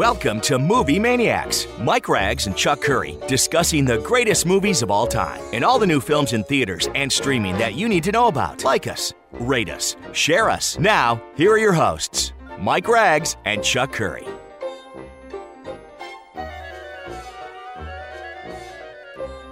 Welcome to Movie Maniacs. Mike Ragz and Chuck Curry discussing the greatest movies of all time and all the new films in theaters and streaming that you need to know about. Like us, rate us, share us. Now, here are your hosts, Mike Ragz and Chuck Curry.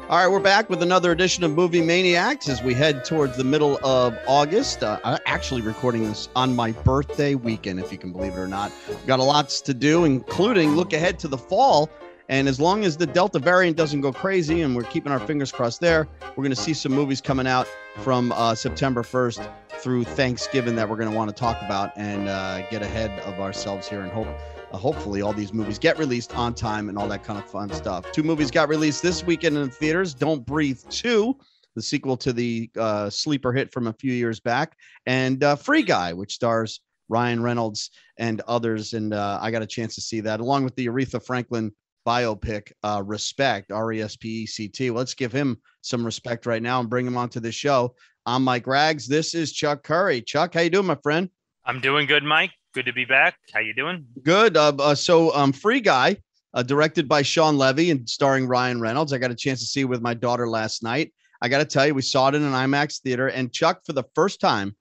All right, we're back with another edition of Movie Maniacs as we head towards the middle of August. Uh, I'm actually recording this on my birthday weekend, if you can believe it or not. We've got a lots to do, including look ahead to the fall. And as long as the Delta variant doesn't go crazy, and we're keeping our fingers crossed there, we're going to see some movies coming out from uh, September 1st through Thanksgiving that we're going to want to talk about and uh, get ahead of ourselves here and hope uh, hopefully all these movies get released on time and all that kind of fun stuff. Two movies got released this weekend in the theaters Don't Breathe 2, the sequel to the uh, sleeper hit from a few years back, and uh, Free Guy, which stars Ryan Reynolds and others. And uh, I got a chance to see that along with the Aretha Franklin biopic, uh, Respect, R E S P E C T. Let's give him some respect right now and bring him onto the show. I'm Mike Ragz. This is Chuck Curry. Chuck, how you doing, my friend? I'm doing good, Mike. Good to be back. How you doing? Good. Uh, uh, so, um, Free Guy, uh, directed by Shawn Levy and starring Ryan Reynolds. I got a chance to see with my daughter last night. I got to tell you, we saw it in an IMAX theater, and Chuck, for the first time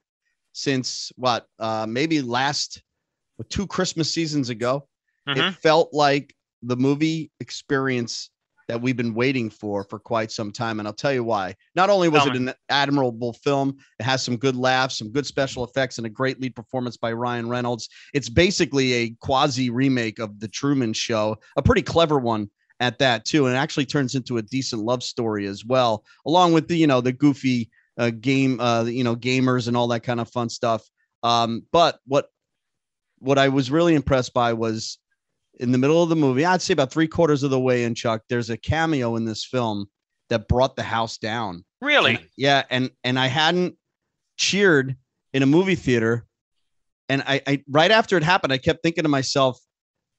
since what, uh, maybe last two Christmas seasons ago, Mm-hmm. it felt like the movie experience that we've been waiting for for quite some time. And I'll tell you why. Not only was it an admirable film, it has some good laughs, some good special effects, and a great lead performance by Ryan Reynolds. It's basically a quasi remake of The Truman Show, a pretty clever one at that too, and it actually turns into a decent love story as well, along with the you know the goofy uh, game, uh, you know gamers and all that kind of fun stuff. Um, but what what I was really impressed by was in the middle of the movie, I'd say about three quarters of the way in, Chuck, there's a cameo in this film that brought the house down. Really? And- yeah, and and I hadn't cheered in a movie theater, and I, I right after it happened, I kept thinking to myself,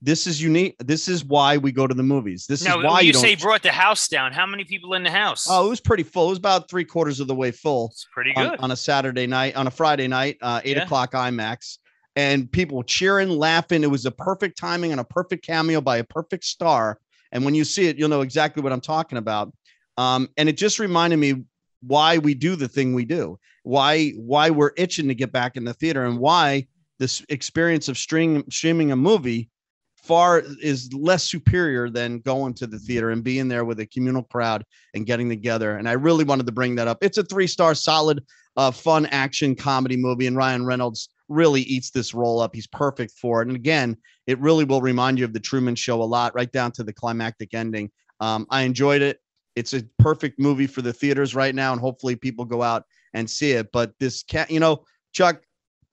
"This is unique. This is why we go to the movies. This now, is why you, you say brought the house down, how many people in the house? oh, it was pretty full. It was about three quarters of the way full it's pretty on, good. on a Saturday night, on a Friday night, uh, eight Yeah. o'clock IMAX, and people cheering, laughing. It was a perfect timing and a perfect cameo by a perfect star. And when you see it, you'll know exactly what I'm talking about. Um, and it just reminded me why we do the thing we do, why why we're itching to get back in the theater, and why this experience of streaming a movie far is less superior than going to the theater and being there with a communal crowd and getting together. And I really wanted to bring that up. It's a three star solid uh, fun action comedy movie, and Ryan Reynolds really eats this role up. He's perfect for it. And again, it really will remind you of the Truman Show a lot, right down to the climactic ending. Um, I enjoyed it. It's a perfect movie for the theaters right now, and hopefully people go out and see it. But this cat, you know, Chuck,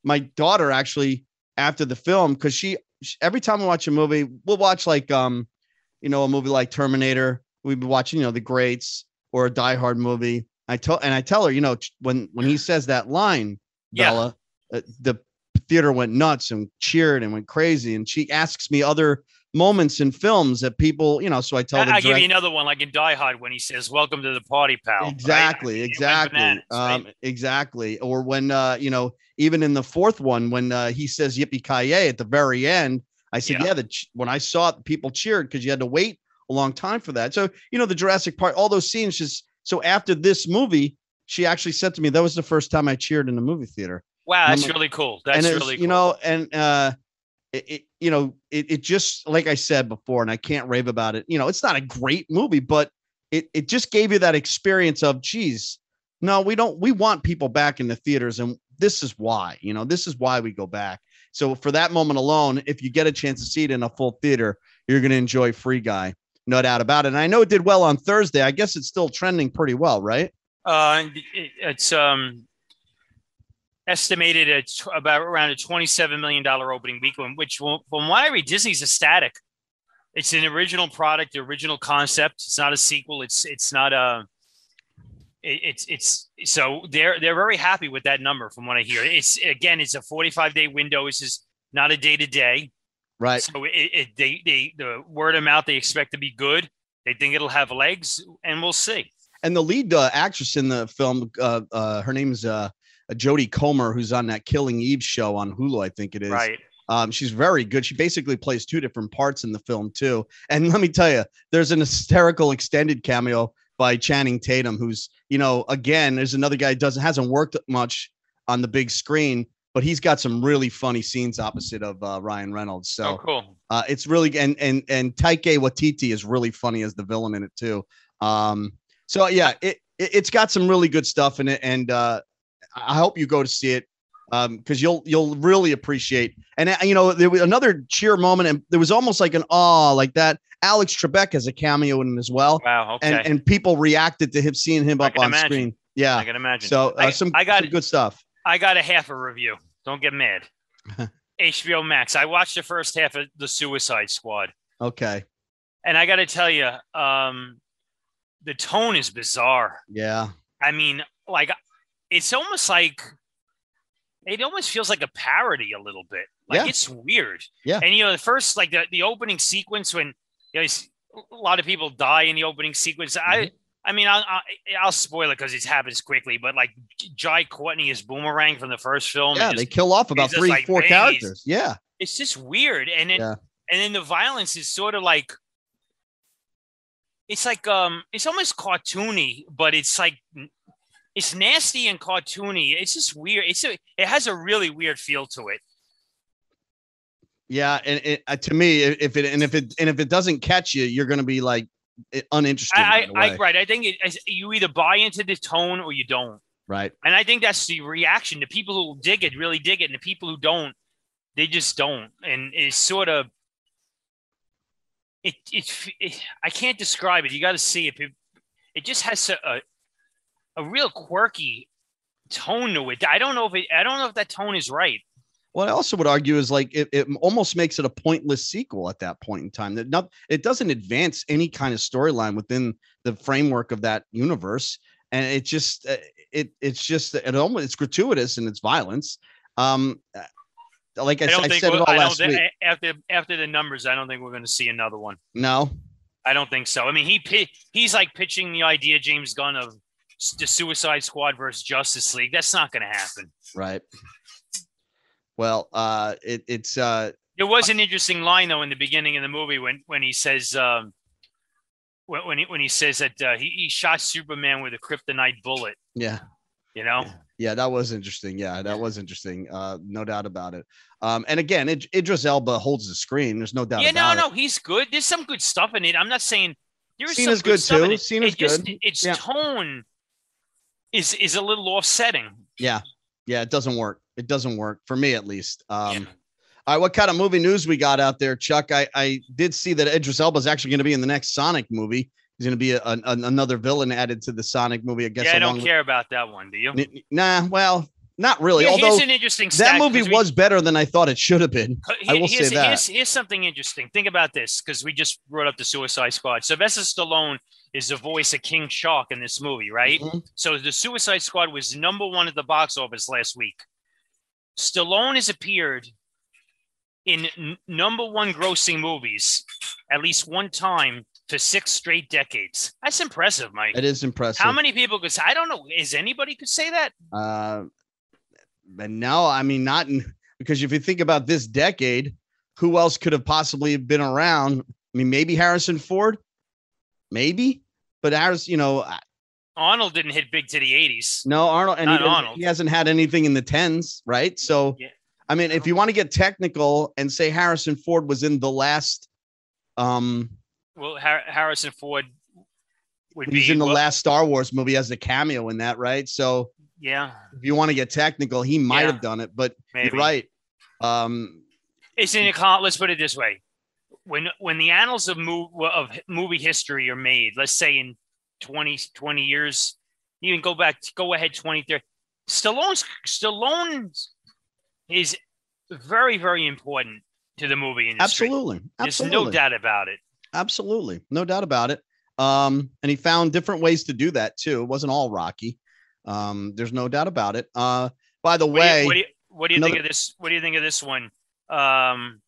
my daughter actually after the film because she, she every time we watch a movie, we'll watch like um, you know, a movie like Terminator. We've been watching, you know, the greats or a Die Hard movie. I tell and I tell her, you know, when when he says that line, Yeah. Bella, uh, the theater went nuts and cheered and went crazy. And she asks me other moments in films that people, you know, so I tell I, the I'll give you another one, like in Die Hard when he says, "Welcome to the party, pal." exactly went exactly bananas, right? um exactly or when uh you know even in the fourth one when uh he says yippee ki at the very end i said Yeah. yeah, the when i saw it people cheered because you had to wait a long time for that so you know the jurassic park all those scenes just so after this movie she actually said to me that was the first time i cheered in the movie theater wow, that's really cool. That's really cool. you know and uh it, it you know it, it just like i said before and i can't rave about it you know it's not a great movie but it it just gave you that experience of geez no we don't we want people back in the theaters and this is why you know this is why we go back so for that moment alone if you get a chance to see it in a full theater you're going to enjoy free guy no doubt about it and i know it did well on thursday i guess it's still trending pretty well right Uh, it's um estimated at about around a twenty-seven million dollar opening weekend, which, will- from what I read, Disney's ecstatic. It's an original product, the original concept. It's not a sequel. It's it's not a. it- It's it's so they're they're very happy with that number from what I hear. It's again, it's a forty-five day window. This is not a day to day. right So it, it they they the word of mouth they expect to be good. They think it'll have legs, and we'll see. and the lead uh, actress in the film, uh, uh, her name is uh, Jodie Comer, who's on that Killing Eve show on Hulu, I think it is. Right. Um, she's very good. She basically plays two different parts in the film too. And let me tell you, there's an hysterical extended cameo by Channing Tatum, who's you know again, there's another guy who doesn't hasn't worked much on the big screen, but he's got some really funny scenes opposite of uh, Ryan Reynolds. So oh, cool. uh, it's really and and and Taika Waititi is really funny as the villain in it too. Um, so yeah, it, it has got some really good stuff in it, and uh, I hope you go to see it um because you'll you'll really appreciate and uh, you know there was another cheer moment and there was almost like an awe like that alex trebek has a cameo in it as well Wow. Okay. and and people reacted to him seeing him up on imagine. screen yeah I can imagine. so uh, I- some, I got some good stuff I got a half a review. Don't get mad. HBO Max. I watched the first half of the Suicide Squad, okay and I got to tell you, um, the tone is bizarre. yeah I mean, like it's almost like it almost feels like a parody a little bit. Like Yeah. it's weird. Yeah. And you know, the first like the, the opening sequence when you know, a lot of people die in the opening sequence. I Mm-hmm. I mean, I'll, I'll, spoil it because it happens quickly. But like Jai Courtney is Boomerang from the first film. yeah and they just- kill off about three like four characters yeah it's just weird. And then Yeah. and then the violence is sort of like it's like um it's almost cartoony, but it's like it's nasty and cartoony. It's just weird. It's a it has a really weird feel to it. yeah and it, uh, to me if it and if it and if it doesn't catch you you're gonna be like uninterested I, right, I, I right. I think it, you either buy into the tone or you don't. right And I think that's the reaction. The people who dig it really dig it, and the people who don't, they just don't. And it's sort of it. It, it I can't describe it. You got to see it. it. It just has a, a a real quirky tone to it. I don't know if it. I don't know if that tone is right. What I also would argue is like it, it almost makes it a pointless sequel at that point in time. That not it doesn't advance any kind of storyline within the framework of that universe, and it just uh, it it's just it almost it's gratuitous in its violence. Um, uh, like I, I s- don't I said it all I don't last think week. after after the numbers, I don't think we're going to see another one. No, I don't think so. I mean, he he's like pitching the idea, James Gunn, of s- the Suicide Squad versus Justice League. That's not going to happen. right. Well, uh, it, it's uh, There was an interesting line though in the beginning of the movie when when he says um, when when he, when he says that uh, he, he shot Superman with a kryptonite bullet. yeah, You know, yeah, that was interesting. Yeah, that was interesting. Uh, no doubt about it. Um, and again, Id- Idris Elba holds the screen. There's no doubt yeah, no, about it. no, he's good. There's some good stuff in it. I'm not saying there is Cena's some good, good, stuff in too. it. Cena's It just- good. Its Yeah. tone is is a little offsetting. Yeah, yeah, it doesn't work. It doesn't work for me at least. Um, Yeah. All right, what kind of movie news we got out there, Chuck? I, I did see that Idris Elba is actually going to be in the next Sonic movie. He's going to be a, an another villain added to the Sonic movie. I guess. yeah, I don't care about that one. Do you? Nah, well, not really. Here- Although here's an interesting that movie we- was better than I thought it should have been. Uh, I here- will say that. Here's, here's something interesting. Think about this because we just brought up the Suicide Squad. Sylvester Stallone is the voice of King Shark in this movie, right? Mhm. So the Suicide Squad was number one at the box office last week. Stallone has appeared in n- number one grossing movies at least one time for six straight decades. That's impressive, Mike. It is impressive. How many people could say? I don't know. Is anybody could say that? Uh, but no, I mean not in because if you think about this decade, who else could have possibly been around? I mean, maybe Harrison Ford, maybe, but Harris, you know, Arnold didn't hit big to the 80s. no Arnold, and he, Arnold. he hasn't had anything in the tens, right? So, Yeah. I mean, if you want to get technical and say Harrison Ford was in the last, um, Well, Har- Harrison Ford would he's be in the well, last Star Wars movie as a cameo in that, right? So, Yeah, if you want to get technical, he might Yeah. have done it, but maybe. you're right. Um, It's in a con- let's put it this way: when when the annals of mov- of movie history are made, let's say in 20, 20 years, you can go back, go ahead 20, 30. Stallone's Stallone is very, very important to the movie industry. absolutely, There's no doubt about it. Absolutely. No doubt about it. Um, and he found different ways to do that too. It wasn't all Rocky. Um, there's no doubt about it. Uh, by the What do way, you, what do you, what do you think of this? What do you think of this one? Um,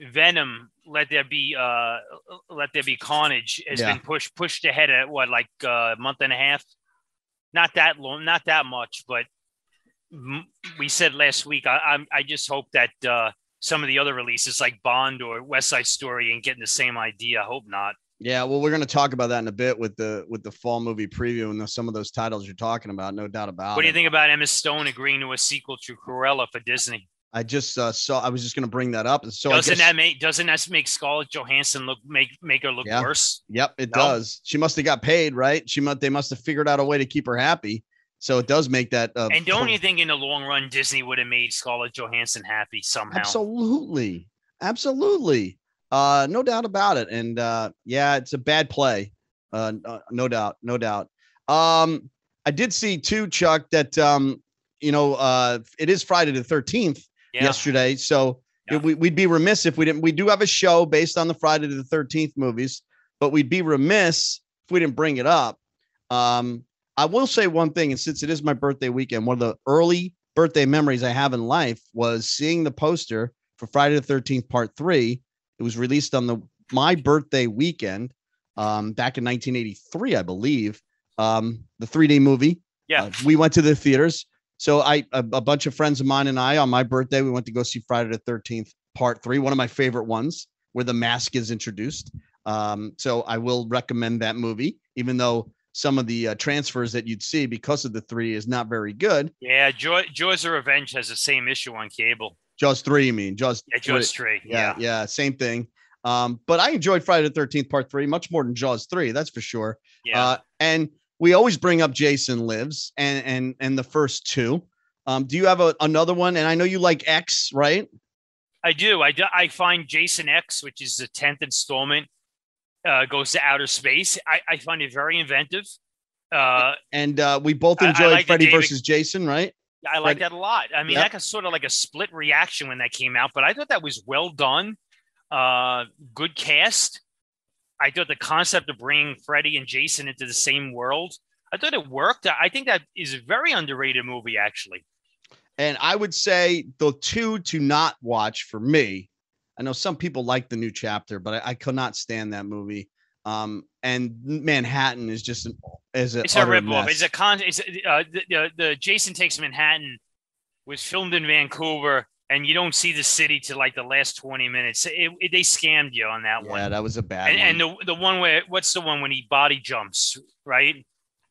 Venom, let there be uh, let there be carnage has Yeah. been pushed pushed ahead at what like uh, a month and a half. Not that long, not that much, but we said last week. I I, I just hope that uh, some of the other releases like Bond or West Side Story ain't getting the same idea. I hope not. Yeah, well, we're going to talk about that in a bit with the with the fall movie preview and the, some of those titles you're talking about. No doubt about What do it. you think about Emma Stone agreeing to a sequel to Cruella for Disney? I just uh, saw. I was just going to bring that up. And so doesn't guess, that make doesn't that make Scarlett Johansson look make make her look Yeah. worse? Yep, it No? does. She must have got paid, right? She must. They must have figured out a way to keep her happy. So it does make that. Uh, And don't you think in the long run Disney would have made Scarlett Johansson happy somehow? Absolutely. Absolutely. Uh, no doubt about it. And uh, yeah, it's a bad play. Uh, uh, no doubt. No doubt. Um, I did see too, Chuck, that um, you know, uh, it is Friday the 13th Yeah. yesterday. So Yeah. we, we'd be remiss if we didn't. We do have a show based on the Friday the 13th movies, but we'd be remiss if we didn't bring it up. Um, I will say one thing, and since it is my birthday weekend, one of the early birthday memories I have in life was seeing the poster for Friday the 13th Part Three. It was released on the my birthday weekend um, back in 1983, I believe. Um, the 3D movie. Yeah. Uh, we went to the theaters. So I a, a bunch of friends of mine and I on my birthday we went to go see Friday the 13th Part 3, one of my favorite ones where the mask is introduced. Um, so I will recommend that movie even though some of the uh, transfers that you'd see because of the 3 is not very good. Yeah, Joy, Jaws of Revenge has the same issue on cable. Jaws 3, you mean? Jaws Yeah, Jaws three. yeah, Yeah. yeah, same thing. Um, but I enjoyed Friday the Thirteenth Part Three much more than Jaws Three, that's for sure. Yeah. Uh, and we always bring up Jason Lives and and and the first two. Um, do you have a, another one? And I know you like X, right? I do. I do. I find Jason X, which is the tenth installment, uh, goes to outer space. I, I find it very inventive. Uh, And uh, we both I- I enjoyed like Freddy David- versus Jason, right? I like that a lot. I mean, Yep. that was sort of like a split reaction when that came out, but I thought that was well done. Uh, good cast. I thought the concept of bringing Freddy and Jason into the same world, I thought it worked. I think that is a very underrated movie, actually. And I would say the two to not watch for me. I know some people like the new chapter, but I, I could not stand that movie. Um, and Manhattan is just an is a It's a ripoff. It's a con. It's a, uh, the, the the Jason Takes Manhattan was filmed in Vancouver, and you don't see the city till like the last twenty minutes. It, it- they scammed you on that yeah, one. Yeah, that was a bad And, one. and the the one where what's the one when he body jumps, right?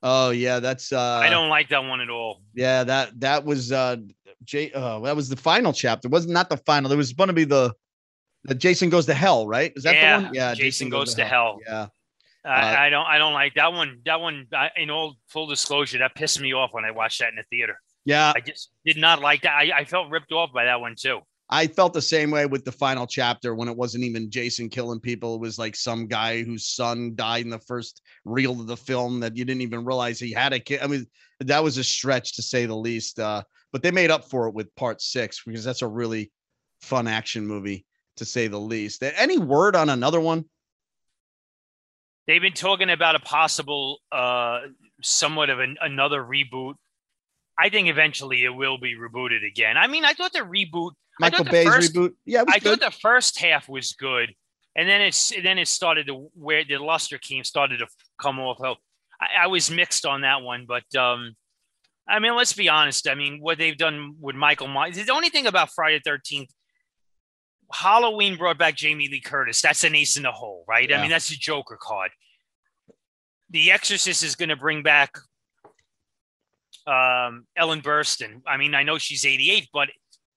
oh yeah, that's uh I don't like that one at all. Yeah, that that was uh J uh that was the final chapter. It wasn't not the final. There was going to be the the Jason goes to hell, right? Is that Yeah, the one? Yeah, Jason Goes to Hell. Yeah. I, I don't I don't like that one. That one, I, in all full disclosure, that pissed me off when I watched that in the theater. Yeah, I just did not like that. I, I felt ripped off by that one too. I felt the same way with the final chapter when it wasn't even Jason killing people. It was like some guy whose son died in the first reel of the film that you didn't even realize he had a kid. I mean, that was a stretch to say the least. Uh, but they made up for it with part six because that's a really fun action movie to say the least. Any word on another one? They've been talking about a possible, uh, somewhat of an, another reboot. I think eventually it will be rebooted again. I mean, I thought the reboot, Michael the Bay's first- reboot. Yeah, I good. thought the first half was good, and then it's then it started to where the luster came started to come off. I, I was mixed on that one, but um, I mean, let's be honest. I mean, what they've done with Michael Myers. The only thing about Friday Thirteenth, Halloween brought back Jamie Lee Curtis. That's an ace in the hole, right? I mean, that's a Joker card. The Exorcist is going to bring back um, Ellen Burstyn. I mean, I know she's 88, but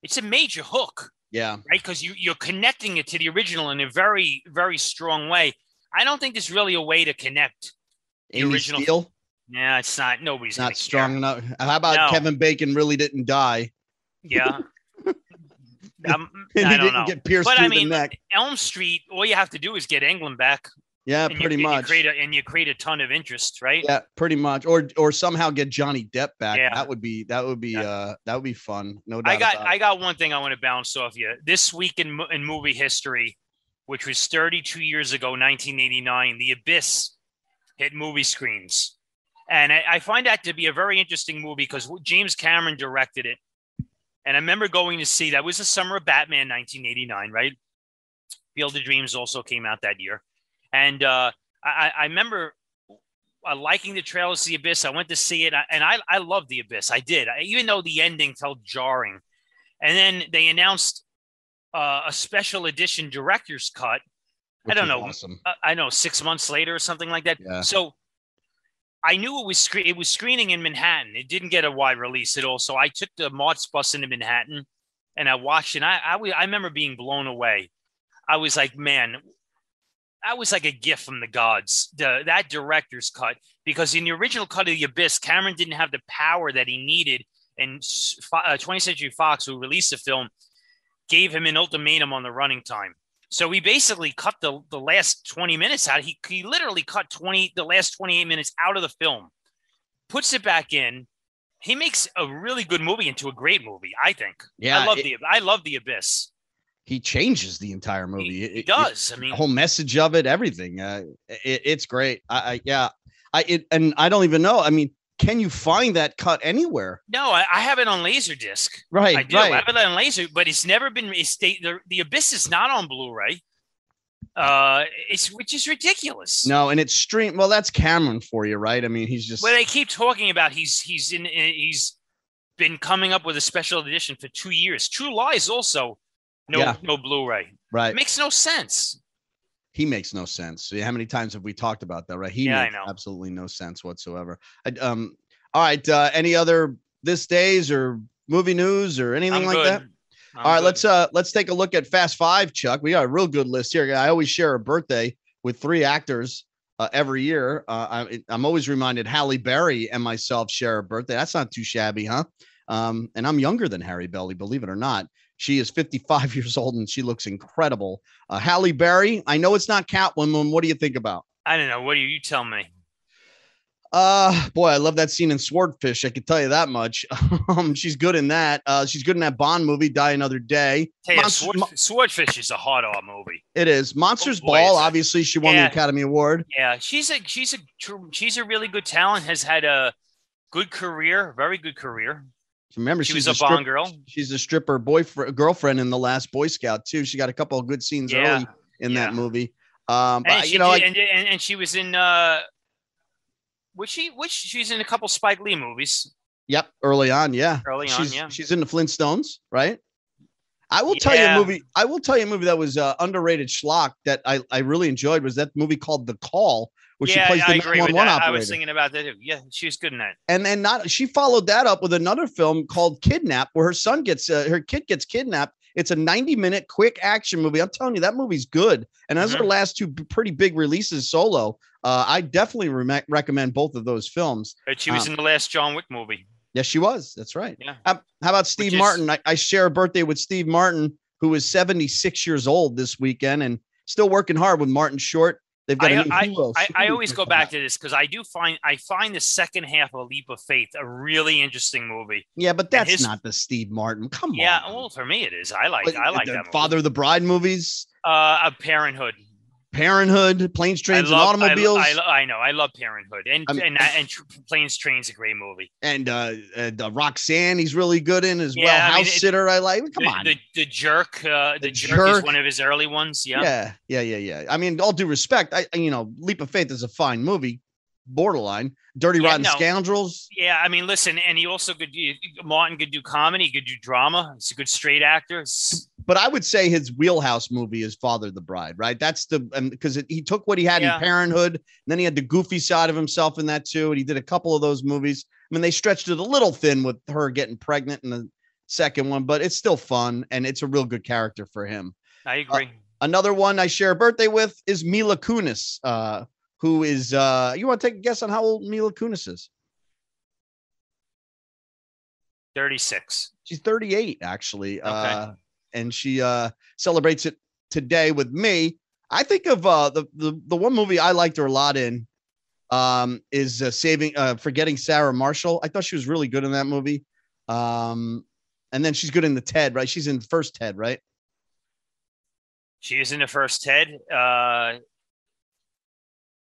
it's a major hook yeah. right? Because you you're connecting it to the original in a very very strong way. I don't think there's really a way to connect. The Amy original- Steel, Yeah, it's not. Nobody's not strong care. enough. How about No. Kevin Bacon really didn't die? Yeah. Um, I don't know. get pierced But I mean. Elm Street. All you have to do is get Englund back. Yeah, pretty you much. create a, and you create a ton of interest, right? Yeah, pretty much. Or or somehow get Johnny Depp back. Yeah. That would be that would be Yeah. uh that would be fun. No doubt. I got I got one thing I want to bounce off you. This week in in movie history, which was 32 years ago, 1989, The Abyss hit movie screens, and I, I find that to be a very interesting movie because James Cameron directed it, and I remember going to see that was the summer of Batman, 1989, right? Field of Dreams also came out that year, and uh, I, I remember uh, liking the trailers to the Abyss. I went to see it, and I I loved the Abyss. I did, I, even though the ending felt jarring. And then they announced uh, a special edition director's cut. Which I don't know. Awesome. uh, I know six months later or something like that. Yeah. So I knew it was scre- it was screening in Manhattan. It didn't get a wide release at all. So I took the March bus into Manhattan and I watched. And I I, remember being blown away. I was like, man, that was like a gift from the gods. The that director's cut because in the original cut of the Abyss, Cameron didn't have the power that he needed, and uh, 20th Century Fox, who released the film, gave him an ultimatum on the running time. So he basically cut the, the last 20 minutes out. He, he literally cut 20 the last 28 minutes out of the film, puts it back in. He makes a really good movie into a great movie, I think. Yeah, I love it- the I love the Abyss. he changes the entire movie. He, It- he it- does. I the mean, whole message of it, everything. Uh, it, it's great. I, I yeah, I it, and I don't even know. I mean, can you find that cut anywhere? no, I, I have it on Laserdisc. Right, I do. I have it on laser, but it's never been. It's the, the the Abyss is not on Blu-ray. Uh, it's which is ridiculous. No, and it's stream. Well, that's Cameron for you, right? I mean, he's just Well, they keep talking about he's he's in he's been coming up with a special edition for two years. True Lies also no Yeah. no Blu-ray. right. It makes no sense. He makes no sense. How many times have we talked about that? Right? He Yeah, makes absolutely no sense whatsoever. I, um. All right. Uh, any other this days or movie news or anything I'm like good. that? I'm All right, good. let's uh let's take a look at Fast Five, Chuck. We got a real good list here. I always share a birthday with three actors uh, every year. Uh, I, I'm always reminded Halle Berry and myself share a birthday. That's not too shabby, huh? Um, and I'm younger than Harry Belly, believe it or not. She is 55 years old and she looks incredible. Uh, Halle Berry, I know it's not Catwoman. What do you think about? I don't know. What do you, tell me? Uh, boy, I love that scene in Swordfish. I can tell you that much. um, she's good in that. Uh, she's good in that Bond movie, Die Another Day. Monster- Sword, Swordfish is a hot R movie. It is Monsters Oh, boy, Ball. Obviously, she won Yeah. the Academy Award. Yeah, she's a she's a she's a really good talent. Has had a good career, very good career. Remember, She she's was a Bond girl. She's a stripper boyfriend, girlfriend in the Last Boy Scout too. She got a couple of good scenes Yeah. early in that movie. Um, but she you know, did, like, and, and and she was in uh, which she which she's in a couple Spike Lee movies. yep, early on, yeah, Early on, she's, yeah. she's in the Flintstones, right? I will tell you a movie. I will tell you a movie that was uh, underrated schlock that I, I really enjoyed was that movie called The Call, where yeah, she plays I the agree with 911 that. I was thinking about that. too. Yeah, she was good in that. and then not she followed that up with another film called Kidnap, where her son gets uh, her kid gets kidnapped. It's a 90 minute quick action movie. I'm telling you, that movie's good. And those are her last two pretty big releases solo. Uh, I definitely re- recommend both of those films. But she was Um, in the last John Wick movie. Yes, she was. That's right. Yeah. How, how about Steve is- Martin? I, I share a birthday with Steve Martin, who is 76 years old this weekend and still working hard with Martin Short. They've got a new I. I, I always go back to this because I do find I find the second half of Leap of Faith a really interesting movie. Yeah, but that's his- not the Steve Martin. Come Yeah, on. Yeah, well, for me it is. I like But I like the that movie. Father of the Bride movies, uh, of Parenthood. Parenthood, Planes, Trains, I love, and Automobiles. I, lo- I know. I love Parenthood, and I mean- and and Tr- Planes, Trains, a great movie. and uh, uh the Roxanne he's really good in as well. Yeah, I mean, House it- sitter, I like. Come the, on. the the jerk. Uh, the, The jerk, Jerk. is one of his early ones. Yeah. yeah, yeah, yeah, yeah. I mean, all due respect, I I- you know, Leap of Faith is a fine movie, borderline. Dirty Yeah, Rotten no. Scoundrels. Yeah, I mean, listen, and he also could do Martin could do comedy, he could do drama. He's a good straight actor. It's- But I would say his wheelhouse movie is Father the Bride, right? That's the because he took what he had Yeah. in Parenthood, and then he had the goofy side of himself in that too, and he did a couple of those movies. I mean, they stretched it a little thin with her getting pregnant in the second one, but it's still fun and it's a real good character for him. I agree. Another one I share a birthday with is Mila Kunis, uh, who is uh you want to take a guess on how old Mila Kunis is? 36. She's 38 actually. Uh and she uh celebrates it today with me. I think of uh the the, the one movie I liked her a lot in um is uh, saving uh forgetting Sarah Marshall. I thought she was really good in that movie. Um and then she's good in the Ted, right? She's in the first Ted, right? She is in the first Ted. Uh,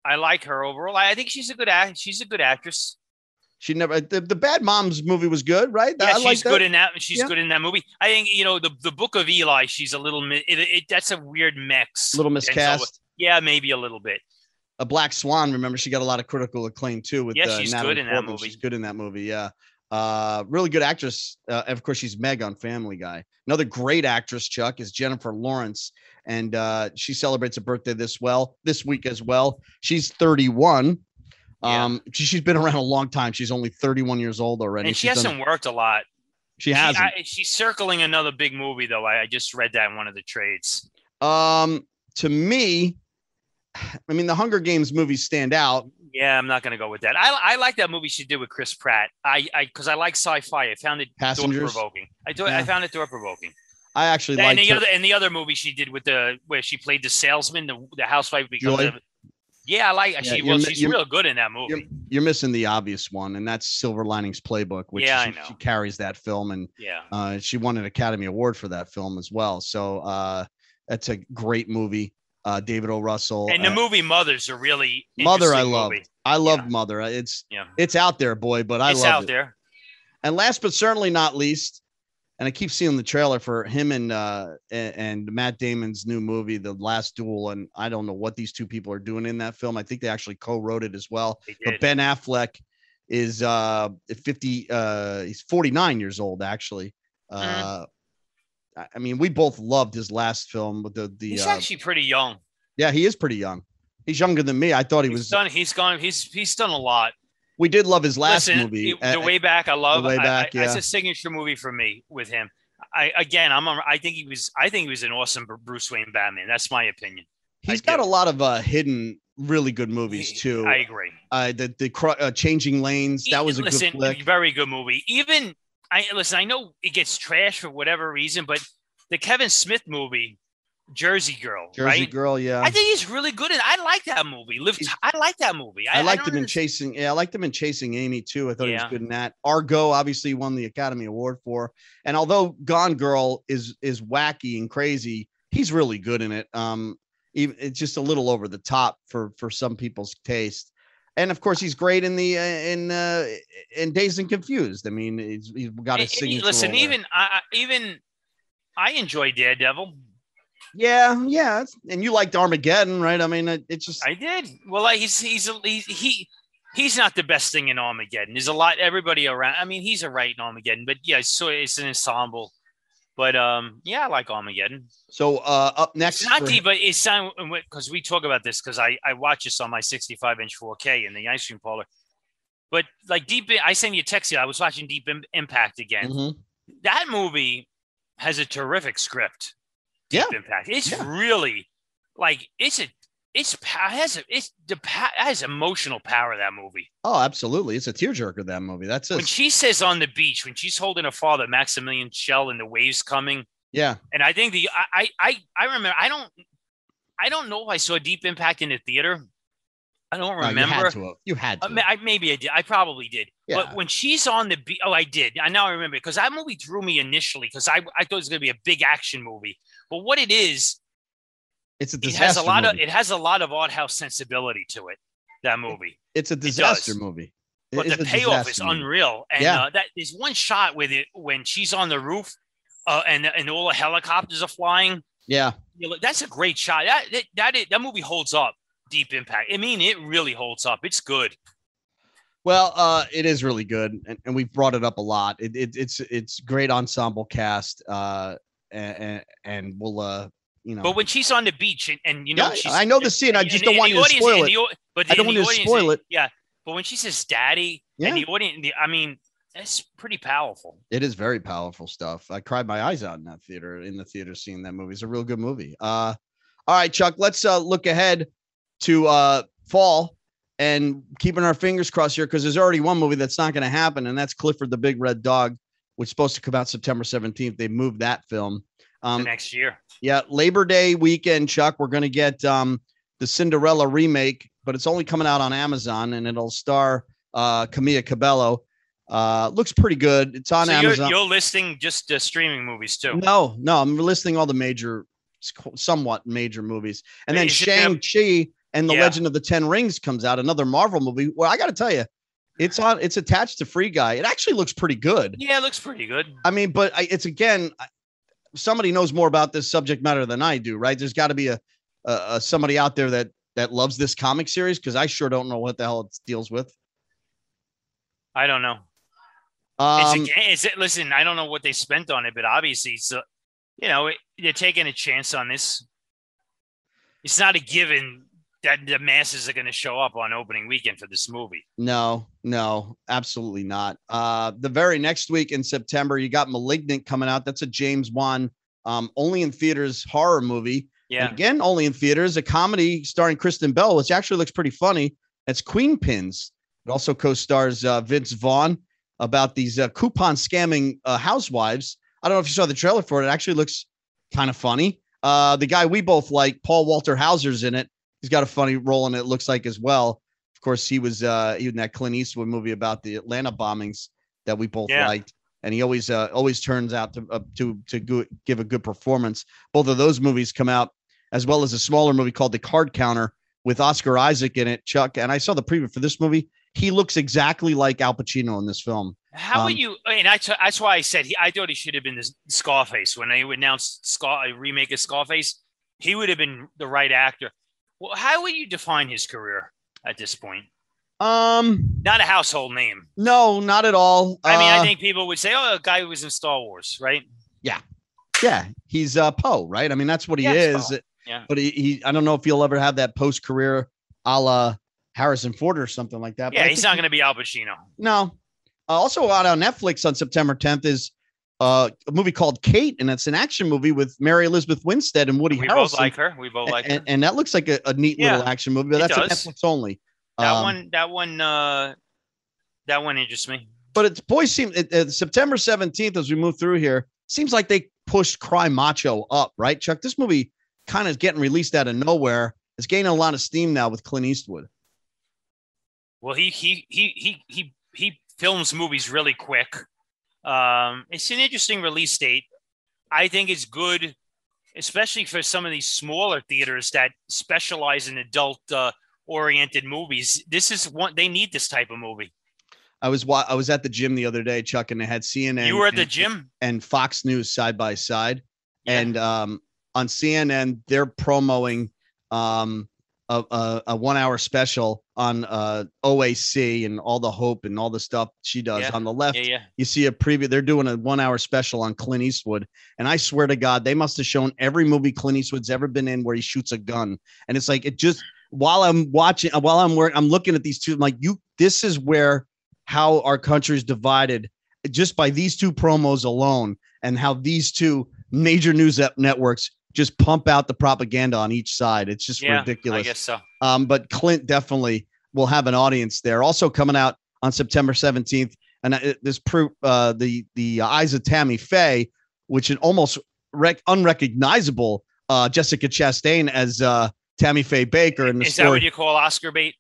I like her overall. I think she's a good act. She's a good actress. She never the, the Bad Moms movie was good, right? Yeah, I she's like that. good in that. She's Yeah. good in that movie. I think you know the the Book of Eli. She's a little. It, it, that's a weird mix. little miscast. Yeah, maybe a little bit. a Black Swan. Remember, she got a lot of critical acclaim too. With Yeah, uh, she's Natalie good in that movie. She's good in that movie. Yeah, uh, really good actress. Uh, and of course, she's Meg on Family Guy. Another great actress, Chuck, is Jennifer Lawrence, and uh, she celebrates a birthday this well this week as well. She's 31. Yeah. Um, she, she's been around a long time. She's only 31 years old already. and she She's hasn't worked a lot. she hasn't. I, she's circling another big movie though. I, I just read that in one of the trades. Um, to me, I mean, the Hunger Games movies stand out. Yeah, I'm not gonna go with that. I I like that movie she did with Chris Pratt. I I because I like sci-fi. I found it thought Passengers. provoking. I do, Yeah. I found it thought provoking. I actually like the other and the other movie she did with the where she played the salesman, the the housewife becomes Joy? A, yeah, I like Yeah, she you're well, she's real good in that movie. You're missing the obvious one, and that's Silver Linings Playbook, which Yeah, she, she carries that film, and Yeah. uh, she won an Academy Award for that film as well. So uh, that's a great movie. Uh, David O. Russell. And the uh, movie Mothers are really Mother, I love. I love Yeah. Mother. It's Yeah. it's out there, boy, but I it's love out it. there. And last but certainly not least, and I keep seeing the trailer for him and uh and, Matt Damon's new movie, The Last Duel, and I don't know what these two people are doing in that film. I think they actually co-wrote it as well. But. Ben Affleck is uh 50 uh he's 49 years old actually. Mm-hmm. Uh I- mean, we both loved his last film with the the He's uh, actually pretty young. yeah, he is pretty young. He's younger than me. I thought he He's was done. He's gone. He's he's done a lot. We did love his last Listen, movie. the- uh, way back, I love. The Way Back, I, It's yeah. a signature movie for me with him. I again, I'm. A, I think he was. I think he was an awesome Bru- Bruce Wayne Batman. That's my opinion. he's I got do. a lot of uh hidden really good movies too. I agree. uh the the uh, changing lanes that was a listen, good flick very good movie. Even I listen. I know it gets trashed for whatever reason, but the Kevin Smith movie, Jersey Girl, jersey right? girl yeah I think he's really good in. I like that movie. Live. I like that movie. I, liked don't him in chasing yeah i liked him in chasing amy too i thought he was good in that argo obviously won the academy award for and although gone girl is is wacky and crazy he's really good in it um even it's just a little over the top for for some people's taste and of course he's great in the uh, in uh in dazed and confused i mean he's, he's got And- and signature Listen, even I, I- even I enjoy Daredevil. Yeah yeah and you liked armageddon right i mean it, it's just I did. Well, I, he's he's a, he's he he's not the best thing in Armageddon. There's a lot everybody around. I mean, he's a right in Armageddon, but yeah, so it's an ensemble. But um, yeah, I like Armageddon. so uh up next It's not for- deep, but it's because we talk about this because I I watch this on my 65 inch 4K in the ice cream parlor. But like deep, I sent you a text. I was watching Deep Impact again. Mhm. That movie has a terrific script. Deep Impact. It's Yeah. really like it's a it's has a, it's the has emotional power. That movie. Oh, absolutely. It's a tearjerker, that movie. That's When she says on the beach, when she's holding her father, Maximilian Schell, and the waves coming, Yeah. and I think the I I I, remember I don't I don't know if I saw Deep Impact in the theater. I don't No, remember. you had to. have- You had to. Uh, I, maybe I did. I probably did. Yeah. But when she's on the beach, oh, I did. I now I remember because that movie drew me initially because I, I thought it was going to be a big action movie. But what it is, it's a it has a lot movie. of it has a lot of art house sensibility to it. That movie, it's a disaster does. movie. It but the payoff is movie. unreal. And Yeah. uh, that there's one shot with it when she's on the roof, uh, and and all the helicopters are flying. Yeah. You know, that's a great shot. That that that, is, that movie holds up. Deep Impact. I mean, it really holds up. It's good. Well, uh, it is really good, and, and we've brought it up a lot. It, it, it's it's great ensemble cast, uh, and, and we'll uh, you know. But when she's on the beach and, and you know, Yeah, she's, I know the scene. I just and- don't and want you to spoil it. the but I don't want to spoil it. Yeah, but when she says "daddy" Yeah. and the audience, the, I mean, that's pretty powerful. It is very powerful stuff. I cried my eyes out in that theater, in the theater seeing that movie. It's a real good movie. Uh, all right, Chuck, let's uh, look ahead to uh, fall and keeping our fingers crossed here because there's already one movie that's not going to happen, and that's Clifford the Big Red Dog, which is supposed to come out September 17th. They moved that film. Um, next year. yeah, Labor Day weekend, Chuck, we're going to get um, the Cinderella remake, but it's only coming out on Amazon and it'll star uh, Camila Cabello. Uh, looks pretty good. It's on So you're, Amazon. you're listing just uh, streaming movies too. No, no, I'm listing all the major, somewhat major movies, and then Is it Shang Chi and the Yeah. Legend of the Ten Rings comes out, another Marvel movie. Well, I got to tell you, it's on. It's attached to Free Guy. It actually looks pretty good. Yeah, it looks pretty good. I mean, but I, it's again, I- somebody knows more about this subject matter than I do, right? There's got to be a, a, a somebody out there that that loves this comic series because I sure don't know what the hell it deals with. I don't know. Um, it's, a, it's listen. I don't know what they spent on it, but obviously, it's a, you know, they're taking a chance on this. It's not a given that the masses are going to show up on opening weekend for this movie. No, no, absolutely not. Uh, the very next week in September, you got *Malignant* coming out. That's a James Wan, um, only in theaters horror movie. Yeah. And again, only in theaters, a comedy starring Kristen Bell, which actually looks pretty funny. It's Queen Pins. It also co-stars uh, Vince Vaughn about these uh, coupon scamming uh, housewives. I don't know if you saw the trailer for it. It actually looks kind of funny. Uh, the guy we both like, Paul Walter Hauser's in it. He's got a funny role in it. Looks like as well. Of course, he was uh, he was in that Clint Eastwood movie about the Atlanta bombings that we both Yeah. liked, and he always uh, always turns out to uh, to to go, give a good performance. Both of those movies come out as well as a smaller movie called The Card Counter with Oscar Isaac in it. Chuck and I saw the preview for this movie. He looks exactly like Al Pacino in this film. How Um, would you? And I t- that's why I said he, I thought he should have been the Scarface when they announced Scar a remake of Scarface. He would have been the right actor. Well, how would you define his career at this point? Um, Not a household name. no, not at all. I mean, Uh, I think people would say, "Oh, a guy who was in Star Wars, right?" yeah, yeah, he's uh Poe, right? I mean, that's what he Yeah, is. Yeah. But he, he, I don't know if he'll ever have that post career a la Harrison Ford or something like that. Yeah, he's not going to be Al Pacino. No. Uh, also out on Netflix on September 10th is uh, a movie called Kate, and it's an action movie with Mary Elizabeth Winstead and Woody We Harrelson. both like her. We both like and, her. and that looks like a, a neat Yeah, little action movie, but that's a does. Netflix only. That Um, one, that one, uh, that one interests me. but it's boys seem it, it- September 17th as we move through here seems like they pushed Cry Macho up, right? Chuck, this movie kind of getting released out of nowhere. It's gaining a lot of steam now with Clint Eastwood. Well, he he he he he he films movies really quick. Um, it's an interesting release date. I think it's good, especially for some of these smaller theaters that specialize in adult uh, oriented movies. This is one they need this type of movie. I was wa- I was at the gym the other day, Chuck, and they had CNN. you were at the and- gym. and Fox News side by side. Yeah. And um, on CNN, they're promoting um, a, a, a one hour special on uh, OAC and all the hope and all the stuff she does. Yeah. On the left, Yeah, yeah. you see a preview. They're doing a one hour special on Clint Eastwood. And I swear to God, they must have shown every movie Clint Eastwood's ever been in where he shoots a gun. And it's like, it just, while I'm watching, while I'm working, I'm looking at these two, I'm like, you, this is where how our country is divided just by these two promos alone and how these two major news networks just pump out the propaganda on each side. It's just Yeah, ridiculous. I guess so. Um, but Clint definitely will have an audience there. Also coming out on September 17th, and uh, this proof uh, the the Eyes of Tammy Faye, which is almost rec- unrecognizable uh, Jessica Chastain as uh, Tammy Faye Bakker in the Is that what you call Oscar bait?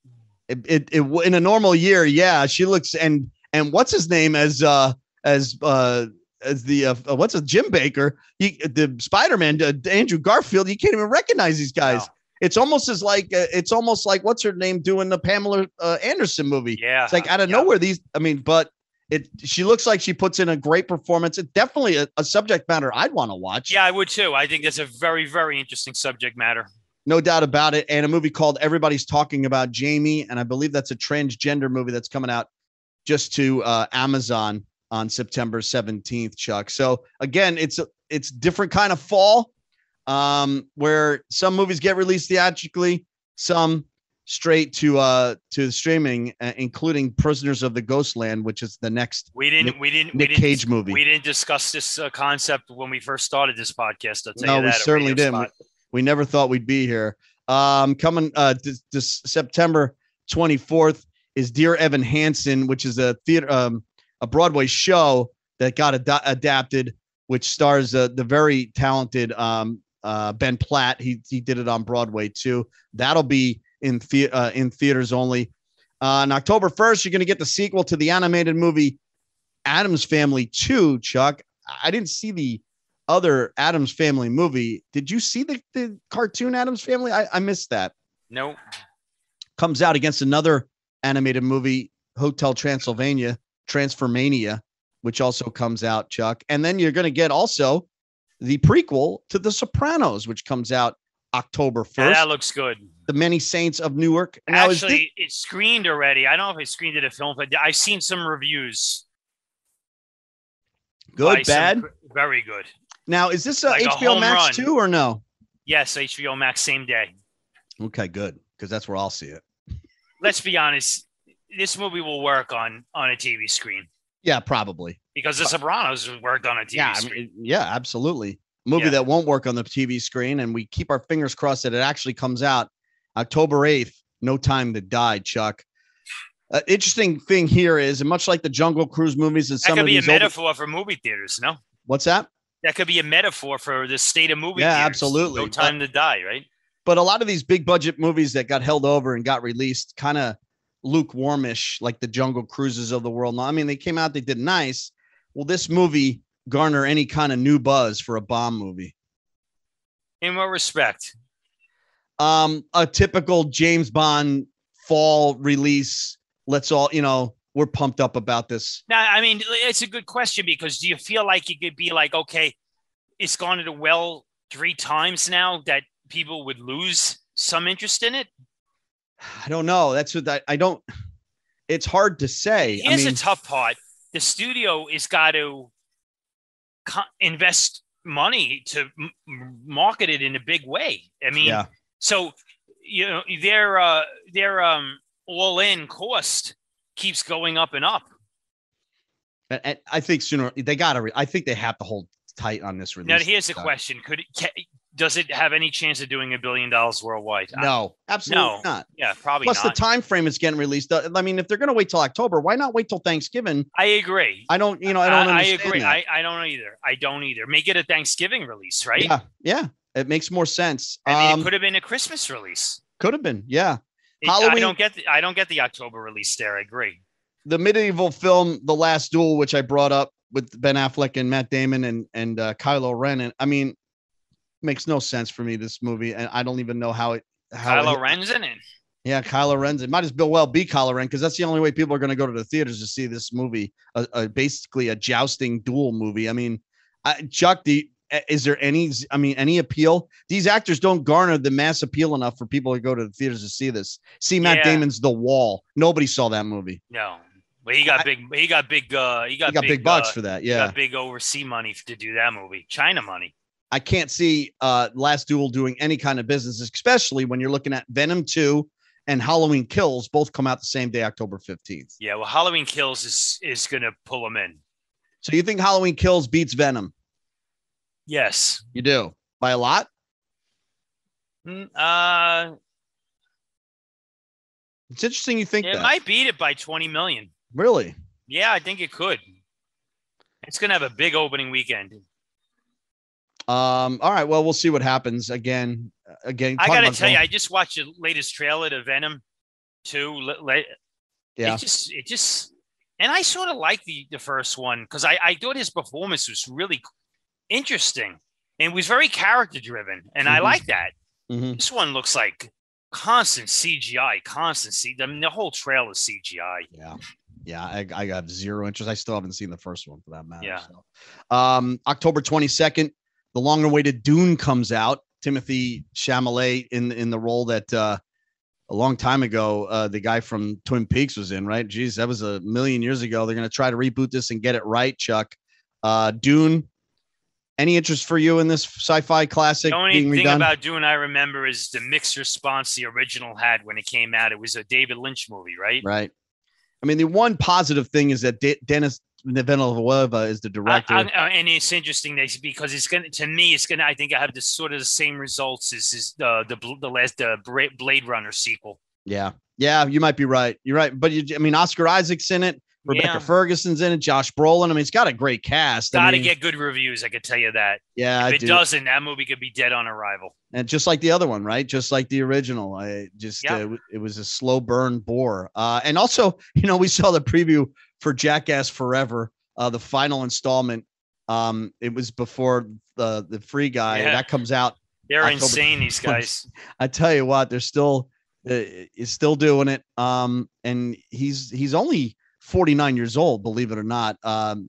it, it, it in a normal year, yeah, she looks and and what's his name as uh as uh as the uh, uh, what's a Jim Bakker, he the Spider-Man uh, Andrew Garfield, you can't even recognize these guys. It's almost as like uh, it's almost like what's her name doing the Pamela uh, Anderson movie. Yeah. It's like out of yeah. nowhere. These, I mean, but it she looks like she puts in a great performance. It's definitely a, a subject matter I'd want to watch. Yeah, I would too. I think that's a very, very interesting subject matter. no doubt about it. And a movie called Everybody's Talking About Jamie, and I believe that's a transgender movie that's coming out just to uh, Amazon on September 17th, Chuck. So again, it's a it's different kind of fall um, where some movies get released theatrically, some straight to uh to streaming, uh, including Prisoners of the Ghostland, which is the next We didn't. Nick- we didn't. we Nick didn't, Cage movie. We didn't discuss this uh, concept when we first started this podcast. I'll tell No, you we that. at certainly didn't. Spot. we never thought we'd be here. Um, coming uh this, this September 24th is Dear Evan Hansen, which is a theater um a Broadway show that got ad- adapted, which stars uh, the very talented um uh Ben Platt. He he did it on Broadway too. That'll be in the- uh, in theaters only. Uh, on October 1st, you're going to get the sequel to the animated movie Addams Family 2, Chuck. I didn't see the other Addams Family movie. Did you see the, the cartoon Addams Family? I, I missed that. No. Comes out against another animated movie, Hotel Transylvania, Transformania, which also comes out, Chuck. And then you're going to get also the prequel to The Sopranos, which comes out October Yeah, 1st. that looks good. the Many Saints of Newark. Now, Actually, thi- it's screened already. I don't know if it screened at a film, but I've seen some reviews. good, bad. cr- very good. Now, is this uh, a Like HBO Max run. too or no? Yes, HBO Max same day. Okay, good, because that's where I'll see it. Let's be honest. This movie will work on on a TV screen Yeah, probably. because The Sopranos worked on a TV yeah, I screen. mean, yeah, absolutely. Movie Yeah. that won't work on the TV screen, and we keep our fingers crossed that it actually comes out October eighth. No time to die, Chuck. Uh, interesting thing here is, and much like the Jungle Cruise movies and that some could of be a metaphor for movie theaters. No, what's that? that could be a metaphor for the state of movie. Yeah, theaters. absolutely. No time to die. Right. But a lot of these big budget movies that got held over and got released, kind of lukewarmish, like the Jungle Cruises of the world. Now, I mean, they came out, they did nice. Will this movie garner any kind of new buzz for a Bond movie? In what respect? um a typical James Bond fall release. Let's all, you know, we're pumped up about this. Now, I mean, it's a good question because do you feel like it could be like, okay, it's gone to well three times now that people would lose some interest in it? I don't know. That's what I, I don't. It's hard to say. I Here's mean, the tough part: the studio is got to co- invest money to m- market it in a big way. I mean, yeah, so you know their uh, their um, all-in cost keeps going up and up. And- I think sooner they got to. Re- I think they have to hold tight on this release. Now, here's the question: Could it, does it have any chance of doing a billion dollars worldwide? No, absolutely No. not. yeah, probably Plus, not. the time frame it's getting released. uh, I mean, if they're going to wait till October, why not wait till Thanksgiving? I agree. I don't, you know, I don't I, understand agree. I, I don't either. I don't either. Make it a Thanksgiving release, right? Yeah, yeah, it makes more sense. I mean, um, it could have been a Christmas release. could have been, yeah. It- I don't get the I don't get the October release there. I agree. the medieval film The Last Duel, which I brought up with Ben Affleck and Matt Damon and and uh, Kylo Ren, and I mean, makes no sense for me this movie, and I don't even know how it. How Kylo it, Ren's in it. Yeah, Kylo Ren's. It might as well be Kylo Ren because that's the only way people are going to go to the theaters to see this movie, a, a, basically a jousting duel movie. I mean, I, Chuck, do you- is there any? I mean, any appeal? These actors don't garner the mass appeal enough for people to go to the theaters to see this. See Matt Yeah. Damon's The Wall. Nobody saw that movie. No, but he got big. He got big. Uh, he got, He got big, bucks uh, for that. he Yeah. got big overseas money to do that movie. China money. I can't see uh Last Duel doing any kind of business, especially when you're looking at Venom 2 and Halloween Kills both come out the same day, October 15th. Yeah. Well, Halloween Kills is is gonna pull them in. So you think Halloween Kills beats Venom? Yes. You do. By a lot? Mm, Uh, It's interesting you think it that. might beat it by twenty million. really? Yeah, I think it could. It's gonna have a big opening weekend. Um all right, well we'll see what happens again uh, again I gotta tell you, I just watched the latest trailer to Venom two. yeah. It just, it just, and I sort of like the the first one because I I thought his performance was really interesting and was very character driven, and I Mhm. like that. Mhm. This one looks like constant CGI, constant C. I mean, the whole trailer is CGI. Yeah. Yeah, I, I have zero interest. I still haven't seen the first one for that matter. Yeah. So. Um, October 22nd, the long awaited Dune comes out. Timothée Chalamet in in the role that uh, a long time ago uh, the guy from Twin Peaks was in, right? Geez, that was a million years ago. They're going to try to reboot this and get it right, Chuck. Uh, Dune. Any interest for you in this sci-fi classic The only thing redone? about Dune I remember is the mixed response the original had when it came out. It was a David Lynch movie, right? right. I mean, the one positive thing is that De- Denis Villeneuve is the director. I- uh, and it's interesting because it's gonna to me it's gonna I think I have the sort of the same results as is the the the last the Blade Runner sequel. Yeah. Yeah, you might be right. You're right. But you, I mean, Oscar Isaac's in it. Rebecca Yeah. Ferguson's in it. Josh Brolin. I mean, it's got a great cast. Got to mean, get good reviews. I could tell you that. yeah, if I it do. doesn't, that movie could be dead on arrival. and just like the other one, right? Just like the original. I just uh, it was a slow burn bore. Uh, and also, you know, we saw the preview for Jackass Forever, uh, the final installment. Um, it was before the the free guy Yeah. that comes out. They're October insane, these guys. I tell you what, they're still uh, is still doing it. Um, and he's he's only 49 years old, believe it or not. Um,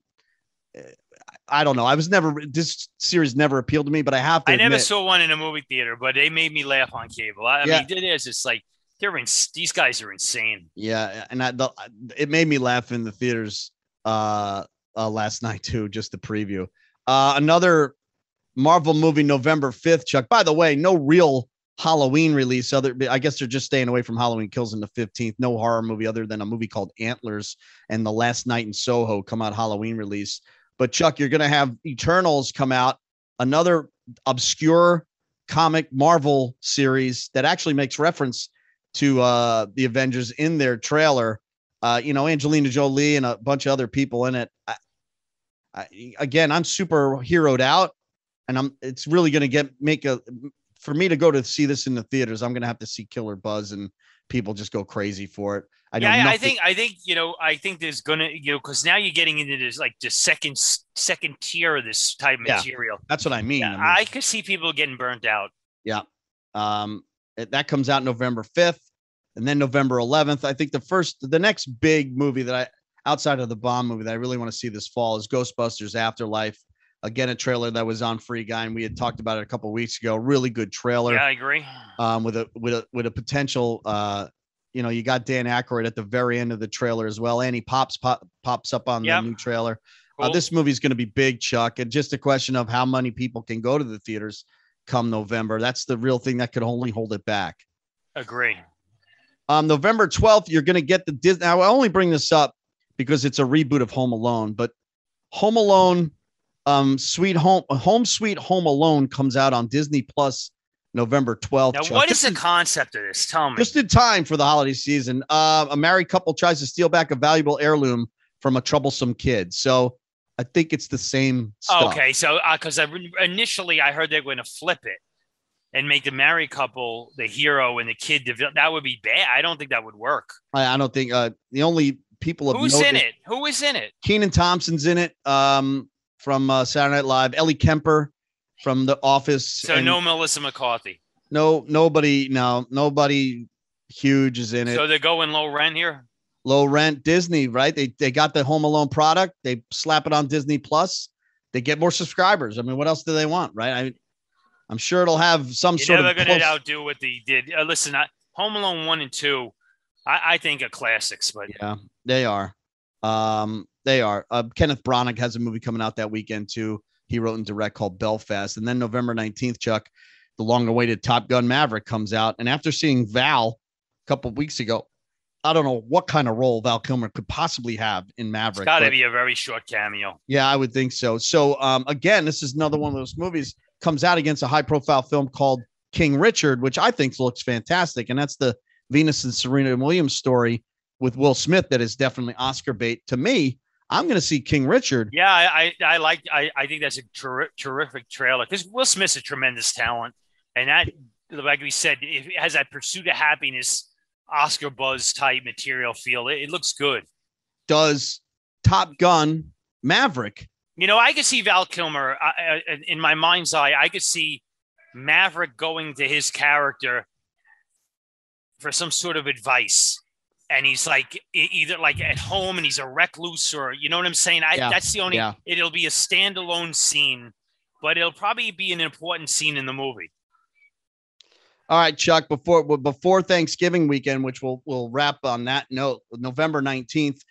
I don't know. I was never this series never appealed to me, but I have to. I never saw one in a movie theater, but they made me laugh on cable. I, I Yeah. mean, it is. It's like they're in. These guys are insane. Yeah, and I, the, it made me laugh in the theaters uh, uh last night too. Just the preview. Uh, another Marvel movie, November fifth. Chuck. By the way, no real Halloween release. Other, I guess they're just staying away from Halloween Kills in the fifteenth. No horror movie other than a movie called Antlers and The Last Night in Soho come out Halloween release. But Chuck, you're gonna have Eternals come out. Another obscure comic Marvel series that actually makes reference to uh the Avengers in their trailer. Uh, you know, Angelina Jolie and a bunch of other people in it. I, I, again, I'm super heroed out, and I'm. It's really going to get make a for me to go to see this in the theaters. I'm going to have to see Killer Buzz, and people just go crazy for it. I yeah, I, I think I think you know I think there's gonna you know because now you're getting into this like the second second tier of this type of Yeah. material. that's what I mean. Yeah, I mean, I could see people getting burnt out. Yeah. Um, that comes out November 5th and then November 11th. I think the first, the next big movie that I, outside of the Bond movie that I really want to see this fall is Ghostbusters Afterlife. Again, a trailer that was on Free Guy, and we had talked about it a couple weeks ago. Really good trailer Yeah, I agree. um, with a with a with a potential. Uh, you know, you got Dan Aykroyd at the very end of the trailer as well, and he pops pop, pops up on Yep. the new trailer. Uh, Cool. this movie's going to be big, Chuck, and just a question of how many people can go to the theaters come November. That's the real thing that could only hold it back. agree. Um, November 12th, you're going to get the Disney. I only bring this up because it's a reboot of Home Alone, but Home Alone, um, Sweet Home, Home Sweet Home Alone comes out on Disney Plus November 12th. Now, Chuck. what is This the concept of this? Tell me. just in time for the holiday season. Uh, a married couple tries to steal back a valuable heirloom from a troublesome kid. So I think it's the same stuff. Okay, so because I initially I heard they're going to flip it and make the married couple the hero and the kid vil- that would be bad. I don't think that would work. I, I don't think uh, the only people of Who's in it? Who is in it? Kenan Thompson's in it um, from uh, Saturday Night Live. Ellie Kemper from The Office. So no Melissa McCarthy. no, nobody, no, nobody huge is in it. So they're going low rent here. Low rent Disney, right? They they got the Home Alone product. They slap it on Disney Plus. They get more subscribers. I mean, what else do they want, right? I, I'm sure it'll have some You're sort never of going to outdo what they did. Uh, listen, I, Home Alone one and two, I, I think are classics. But Yeah, they are. Um, they are. Uh, Kenneth Branagh has a movie coming out that weekend too. He wrote and direct called Belfast, and then November nineteenth, Chuck, the long-awaited Top Gun Maverick comes out. And after seeing Val a couple weeks ago, I don't know what kind of role Val Kilmer could possibly have in it's Maverick. got to be a very short cameo. yeah, I would think so. So um, again, this is another one of those movies comes out against a high-profile film called King Richard, which I think looks fantastic, and that's the Venus and Serena Williams story with Will Smith that is definitely Oscar bait. To me, I'm going to see King Richard. Yeah, I I, I like I, I think that's a terri- terrific trailer because Will Smith's a tremendous talent, and that like we said, it has that pursuit of happiness, Oscar buzz type material feel. It, it looks good. Does Top Gun Maverick? You know, I could see Val Kilmer uh, uh, I, I, in my mind's eye. I could see Maverick going to his character for some sort of advice, and he's like either like at home and he's a recluse, or you know what I'm saying. I, Yeah, That's the only. yeah. It'll be a standalone scene, but it'll probably be an important scene in the movie. All right, Chuck. Before before Thanksgiving weekend, which we'll we'll wrap on that note, November nineteenth.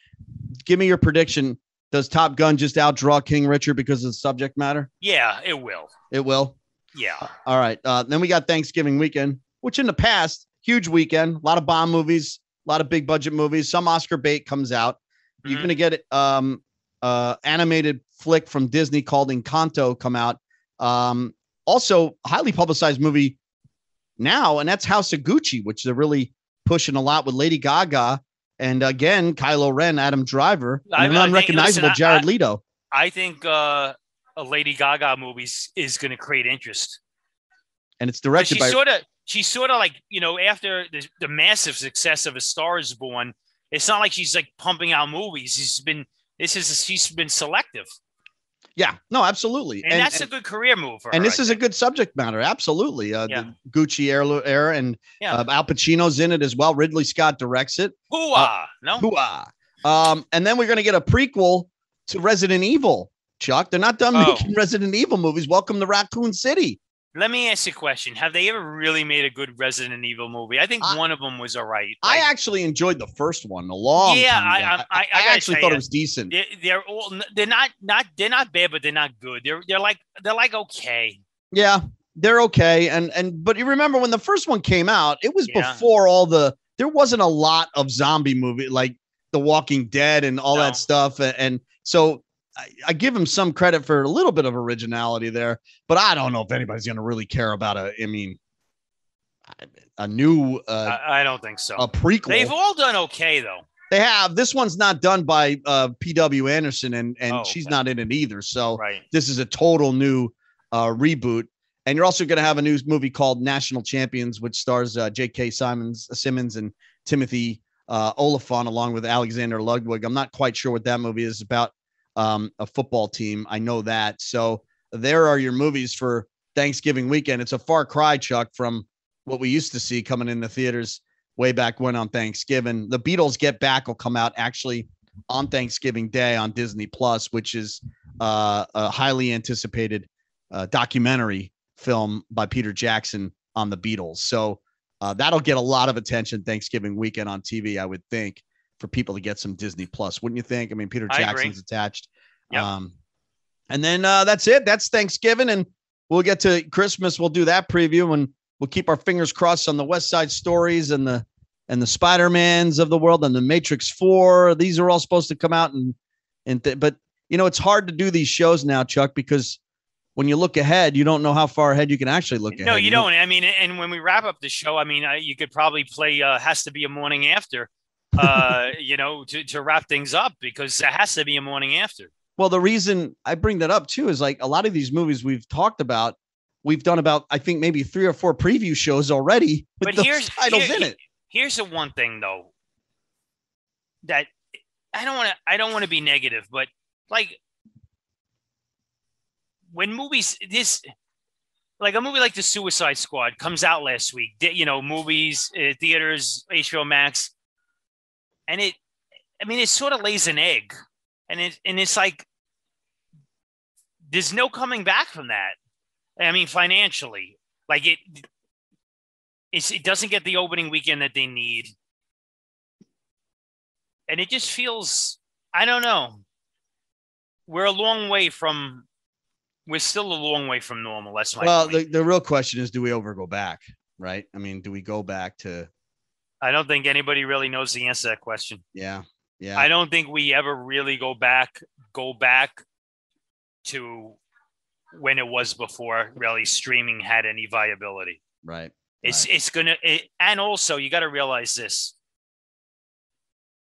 Give me your prediction. Does Top Gun just outdraw King Richard because of the subject matter? Yeah, it will. It will. Yeah, All right. Uh, then we got Thanksgiving weekend, which in the past, huge weekend, a lot of Bond movies, a lot of big budget movies. Some Oscar bait comes out. You're Mhm. gonna get um uh animated flick from Disney called Encanto come out. Um, also highly publicized movie now, and that's House of Gucci, which they're really pushing a lot with Lady Gaga. And again, Kylo Ren, Adam Driver, and I an think- unrecognizable listen, Jared I- Leto. I think uh, a Lady Gaga movie is going to create interest. And it's directed she by sort of she's sort of like you know after the, the massive success of a star is born it's not like she's like pumping out movies she's been this is she's been selective yeah, no, absolutely. and, that's a good career move for and her, this I is a good subject matter. Absolutely. Uh, Yeah. The Gucci era, era and Yeah. uh, Al Pacino's in it as well. Ridley Scott directs it. Hoo-ah, no Hoo-ah. Um, and then we're going to get a prequel to Resident Evil Chuck. They're not done Oh. making Resident Evil movies. Welcome to Raccoon City. Let me ask you a question. Have they ever really made a good Resident Evil movie? I think I- one of them was all right. I actually enjoyed the first one a long Yeah, time I-. I- I- actually thought ya, it was decent. they're, they're all they're not not they're not bad, but they're not good. They're they're like they're like okay. Yeah, they're okay. And and but you remember when the first one came out, it was Yeah. before all the there wasn't a lot of zombie movie like The Walking Dead and all No. that stuff. And, and so I, I give him some credit for a little bit of originality there, but I don't know if anybody's gonna really care about a I mean a new uh I, I don't think so. a prequel. They've all done okay though. They have. This one's not done by uh PW Anderson and and Oh, she's okay. not in it either. So Right. this is a total new uh, reboot. And you're also going to have a new movie called National Champions, which stars uh, J.K. Simons, Simmons and Timothy uh, Olyphant, along with Alexander Ludwig. I'm not quite sure what that movie is about. Um, a football team, I know that. So there are your movies for Thanksgiving weekend. It's a far cry, Chuck, from what we used to see coming in the theaters way back when on Thanksgiving. The Beatles Get Back will come out actually on Thanksgiving Day on Disney Plus, which is uh, a highly anticipated uh, documentary film by Peter Jackson on the Beatles. So uh, that'll get a lot of attention Thanksgiving weekend on TV, I would think, for people to get some Disney Plus. Wouldn't you think? I mean, Peter Jackson's attached. Yep. Um, and then uh, that's it. That's Thanksgiving, and we'll get to Christmas. We'll do that preview, and we'll keep our fingers crossed on the West Side Stories and the and the Spider Mans of the world and the Matrix Four. These are all supposed to come out, and and th- but you know it's hard to do these shows now, Chuck, because when you look ahead, you don't know how far ahead you can actually look ahead. No, you don't. I mean, and when we wrap up the show, I mean, uh, you could probably play uh, "Has to Be a Morning After," uh, you know, to to wrap things up because it has to be a morning after. Well, the reason I bring that up too is like a lot of these movies we've talked about, we've done about I think maybe three or four preview shows already with But here's titles here- in it. Here's the one thing though that I don't want to I don't want to be negative, but like when movies this like a movie like the Suicide Squad comes out last week, you know, movies, uh, theaters, HBO Max, and it, I mean, it sort of lays an egg, and it and it's like there's no coming back from that. I mean, financially, like it, it's, it doesn't get the opening weekend that they need, and it just feels, I don't know, we're a long way from. We're still a long way from normal. That's my Well, the, the real question is do we ever go back? Right. I mean, do we go back to I don't think anybody really knows the answer to that question. yeah. Yeah. I don't think we ever really go back go back to when it was before really streaming had any viability. right. It's Right. it's gonna it, and also you got to realize this.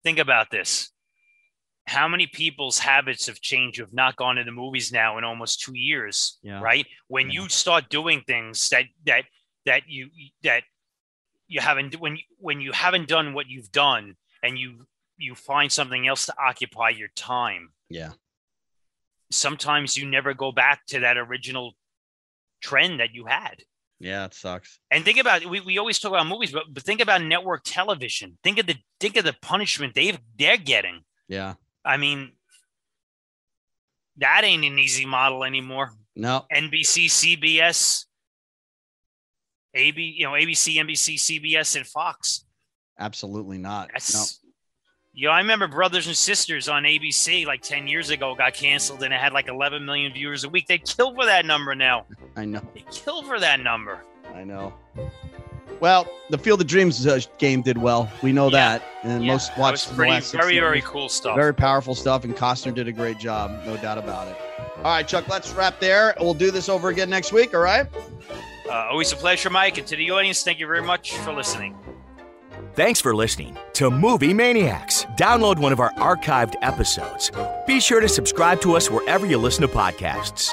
Think about this. How many people's habits have changed of not gone to the movies now in almost two years? Yeah. Right. When Yeah. you start doing things that that that you that you haven't when you- when you haven't done what you've done and you you find something else to occupy your time Yeah. sometimes you never go back to that original trend that you had Yeah. It sucks. and think about we, we always talk about movies but, but think about network television think of the think of the punishment they've they're getting Yeah. i mean that ain't an easy model anymore No. nbc cbs ab you know abc nbc cbs and fox Absolutely not. That's no. you know, I remember Brothers and Sisters on ABC like 10 years ago got canceled and it had like 11 million viewers a week. They kill for that number now. I know. They kill for that number. I know. Well, the Field of Dreams uh, game did well. We know Yeah. that, and Yeah, most watched was the pretty, last very, very cool stuff. Very powerful stuff, and Costner did a great job, no doubt about it. All right, Chuck, let's wrap there. We'll do this over again next week. All right. Uh, always a pleasure, Mike. And to the audience, thank you very much for listening. Thanks for listening to Movie Maniacs. Download one of our archived episodes. Be sure to subscribe to us wherever you listen to podcasts.